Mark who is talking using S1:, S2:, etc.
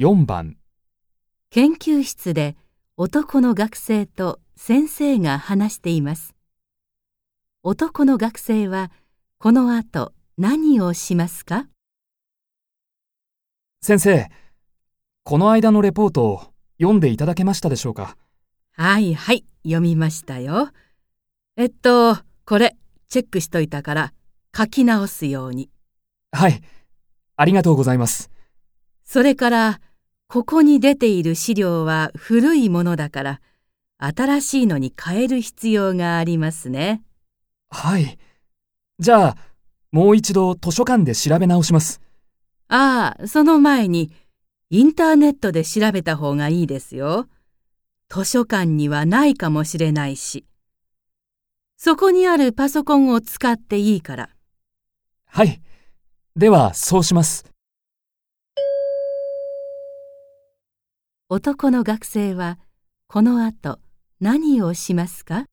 S1: 4番
S2: 研究室で男の学生と先生が話しています。男の学生はこの後何をしますか？
S1: 先生、この間のレポートを読んでいただけましたでしょうか？
S2: はいはい、読みましたよ。えっと、これ、チェックしといたから、書き直すように。
S1: はい、ありがとうございます。
S2: それから、ここに出ている資料は古いものだから、新しいのに変える必要がありますね。
S1: はい。じゃあ、もう一度図書館で調べ直します。
S2: ああ、その前に、インターネットで調べた方がいいですよ。図書館にはないかもしれないし。そこにあるパソコンを使っていいから。
S1: はい。では、そうします。
S2: 男の学生はこのあと何をしますか？